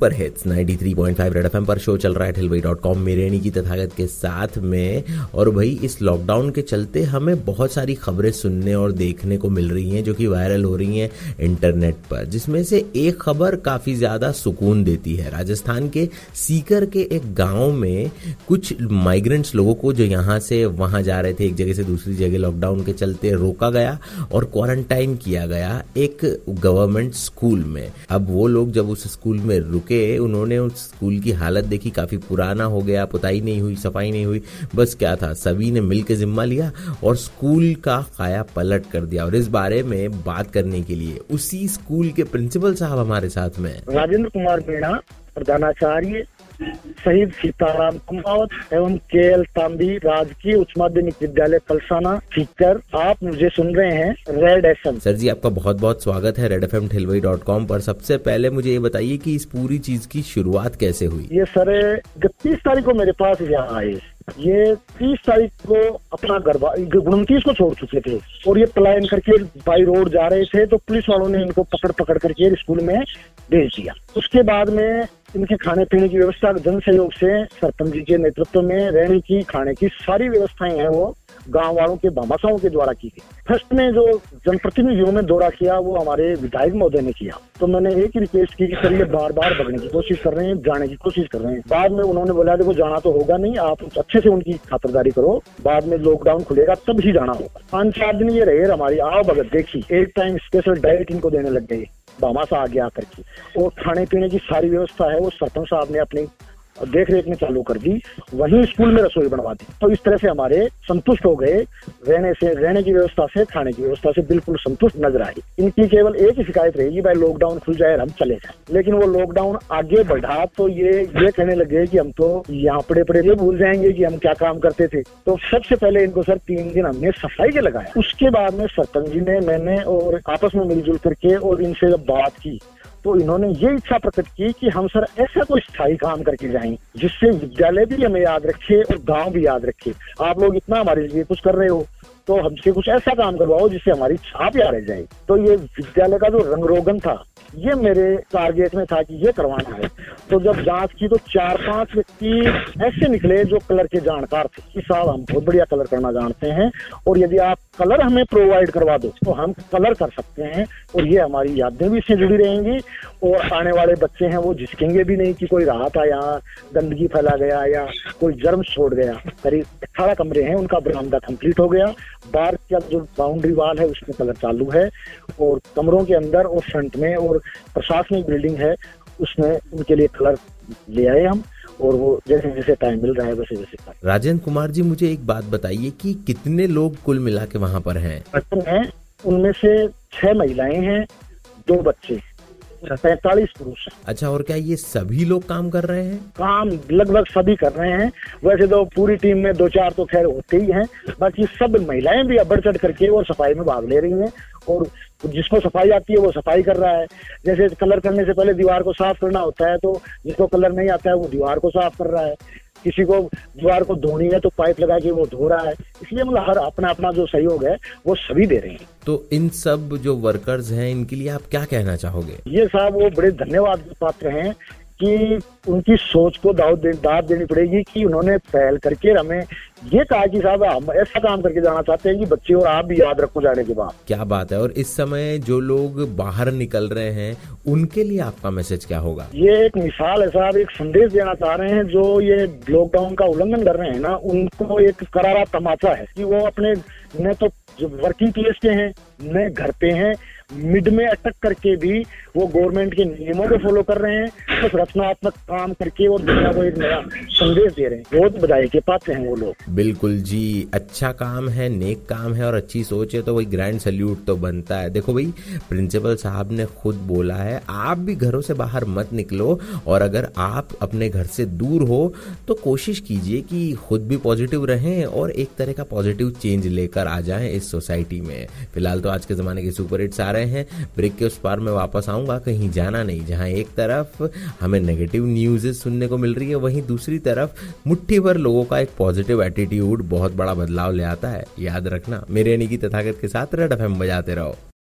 super hits 93.5 red FM पर show चल रहा है ठिलवई डॉट कॉम मेरे की तथागत के साथ में। और भाई, इस लॉकडाउन के चलते हमें बहुत सारी खबरें सुनने और देखने को मिल रही हैं जो कि वायरल हो रही हैं इंटरनेट पर, जिसमें से एक खबर काफ़ी ज़्यादा सुकून देती है। राजस्थान के सीकर के एक गाँव में कुछ माइग्रेंट्स लोगों को जो यहाँ से वहाँ जा रहे थे, एक जगह से दूसरी जगह लॉकडाउन के चलते रोका गया और क्वारंटाइन किया गया एक गवर्नमेंट स्कूल में। अब वो लोग जब उस स्कूल में रुके उन्होंने उस स्कूल की हालत देखी, काफ़ी पुराना हो गया, पुताई नहीं हुई, सफ़ाई नहीं हुई, बस क्या था, सभी ने मिलकर जिम्मा लिया और स्कूल का काया पलट कर दिया। और इस बारे में बात करने के लिए उसी स्कूल के प्रिंसिपल साहब हमारे साथ में राजेंद्र कुमार मीणा प्रधानाचार्य शहीद सीताराम कुमावत एवं के एल तांबी राजकीय उच्च माध्यमिक विद्यालय पलसाना सीकर आप मुझे सुन रहे हैं रेड एफ़ एम सर जी आपका बहुत बहुत स्वागत है रेड एफ़ एम ठिलवई डॉट कॉम पर। सबसे पहले मुझे ये बताइए कि इस पूरी चीज़ की शुरुआत कैसे हुई? ये सर इकतीस तारीख को मेरे पास यहाँ आए। ये तीस तारीख को अपना घर उनतीस को छोड़ चुके थे और ये पलायन करके बाई रोड जा रहे थे तो पुलिस वालों ने इनको पकड़ पकड़ करके स्कूल में भेज दिया। उसके बाद में इनके खाने पीने की व्यवस्था जन सहयोग से सरपंच जी के नेतृत्व में रहने की, खाने की सारी व्यवस्थाएँ हैं वो। गाँव वालों के भामाशाओं के द्वारा की गई। फ़र्स्ट में जो जनप्रतिनिधियों ने दौरा किया, वो हमारे विधायक महोदय ने किया। तो मैंने एक ही रिक्वेस्ट की कि सर, ये बार बार भगने की कोशिश कर रहे हैं, जाने की कोशिश कर रहे हैं। बाद में उन्होंने बोला, देखो, जाना तो होगा नहीं, आप अच्छे से उनकी खातरदारी करो। बाद में लॉकडाउन खुलेगा, तब ही जाना होगा। पाँच चार दिन ये रहे हमारी आओ भगत देखी। एक टाइम स्पेशल डाइट इनको देने लग गई बामासा आगे आकर के। और खाने पीने की सारी व्यवस्था है, वो सरपंच साहब ने अपनी देख रेख में चालू कर दी, वहीं स्कूल में रसोई बनवा दी। तो इस तरह से हमारे संतुष्ट हो गए, रहने से, रहने की व्यवस्था से, खाने की व्यवस्था से बिल्कुल संतुष्ट नज़र आई। इनकी केवल एक ही शिकायत रहेगी भाई लॉकडाउन खुल जाए हम चले जाए। लेकिन वो लॉकडाउन आगे बढ़ा तो ये ये कहने लगे कि हम तो यहाँ पड़े पड़े ये भूल जाएँगे कि हम क्या काम करते थे। तो सबसे पहले इनको सर तीन दिन हमने सफ़ाई के लगाया। उसके बाद में सरपंच जी ने, मैंने और आपस में मिलजुल करके और इनसे जब बात की तो इन्होंने ये इच्छा प्रकट की कि हम सर ऐसा कोई स्थायी काम करके जाएँ, जिससे विद्यालय भी हमें याद रखे और गाँव भी याद रखे। आप लोग इतना हमारे लिए कुछ कर रहे हो। तो हमसे कुछ ऐसा काम करवाओ जिससे हमारी छाप याद रह जाए। तो ये विद्यालय का जो रंग रोगन था, ये मेरे टारगेट में था कि ये करवाना है। तो जब जाँच की तो चार पाँच व्यक्ति ऐसे निकले जो कलर के जानकार थे। कि साहब, हम बहुत बढ़िया कलर करना जानते हैं और यदि आप कलर हमें प्रोवाइड करवा दो तो हम कलर कर सकते हैं और ये हमारी यादें भी इससे जुड़ी रहेंगी और आने वाले बच्चे हैं वो झिझकेंगे भी नहीं कि कोई रहा था यहाँ गंदगी फैला गया या कोई जर्म छोड़ गया। करीब अठारह कमरे हैं, उनका बरामदा कंप्लीट हो गया। बार का जो बाउंड्री वाल है उसमें कलर चालू है और कमरों के अंदर और फ्रंट में और प्रशासनिक बिल्डिंग है उसमें उनके लिए कलर ले आए हम और वो जैसे जैसे टाइम मिल रहा है वैसे वैसे राजेंद्र कुमार जी मुझे एक बात बताइए कि कितने लोग कुल मिला के वहाँ पर हैं? हैं उनमें से छह महिलाएँ हैं दो बच्चे। पैतालीस पुरुष अच्छा और क्या ये सभी लोग काम कर रहे हैं? काम लगभग सभी कर रहे हैं। वैसे तो पूरी टीम में दो चार तो खैर होते ही हैं बाकी सब महिलाएँ भी बढ़ चढ़ करके और सफ़ाई में भाग ले रही हैं। और जिसको सफ़ाई आती है वो सफ़ाई कर रहा है। जैसे कलर करने से पहले दीवार को साफ़ करना होता है तो जिसको कलर नहीं आता है वो दीवार को साफ़ कर रहा है। किसी को दीवार को धोनी है तो पाइप लगा के वो धो रहा है। इसलिए मतलब हर अपना अपना जो सहयोग है वो सभी दे रहे हैं। तो इन सब जो वर्कर्स हैं इनके लिए आप क्या कहना चाहोगे? ये साहब वो बड़े धन्यवाद पात्र हैं कि उनकी सोच को दाव दे, दाद देनी पड़ेगी कि उन्होंने पहल करके हमें ये कहा कि साहब हम ऐसा काम करके जाना चाहते हैं कि बच्चे और आप भी याद रखो जाने के बाद। क्या बात है? और इस समय जो लोग बाहर निकल रहे हैं उनके लिए आपका मैसेज क्या होगा? ये एक मिसाल है साहब एक संदेश देना चाह रहे हैं जो ये लॉकडाउन का उल्लंघन कर रहे हैं ना उनको एक करारा तमाचा है कि वो अपने न तो वर्किंग प्लेस के हैं न घर पे हैं। मिड में अटक करके भी वो गवर्नमेंट के नियमों को फॉलो कर रहे हैं। कुछ रचनात्मक काम करके और दुनिया को एक नया संदेश दे रहे हैं। बहुत बधाई के पात्र हैं वो लोग। बिल्कुल जी अच्छा काम है, नेक काम है और अच्छी सोच है तो वही ग्रैंड सल्यूट तो बनता है। देखो भाई प्रिंसिपल साहब ने खुद बोला है, आप भी घरों से बाहर मत निकलो और अगर आप अपने घर से दूर हो तो कोशिश कीजिए कि खुद भी पॉजिटिव रहें और एक तरह का पॉजिटिव चेंज लेकर आ जाएँ इस सोसाइटी में। फ़िलहाल तो आज के जमाने के सुपर हिट्स आ रहे हैं। ब्रेक के उस पार में वापस आऊँगा, कहीं जाना नहीं, जहाँ एक तरफ़ हमें नेगेटिव न्यूज़ सुनने को मिल रही है, वहीं दूसरी तरफ़ मुट्ठी भर लोगों का एक पॉजिटिव एटीट्यूड एटीट्यूड बहुत बड़ा बदलाव ले आता है। याद रखना, मेरे यानी की तथागत के साथ रेड एफ़ बजाते रहो।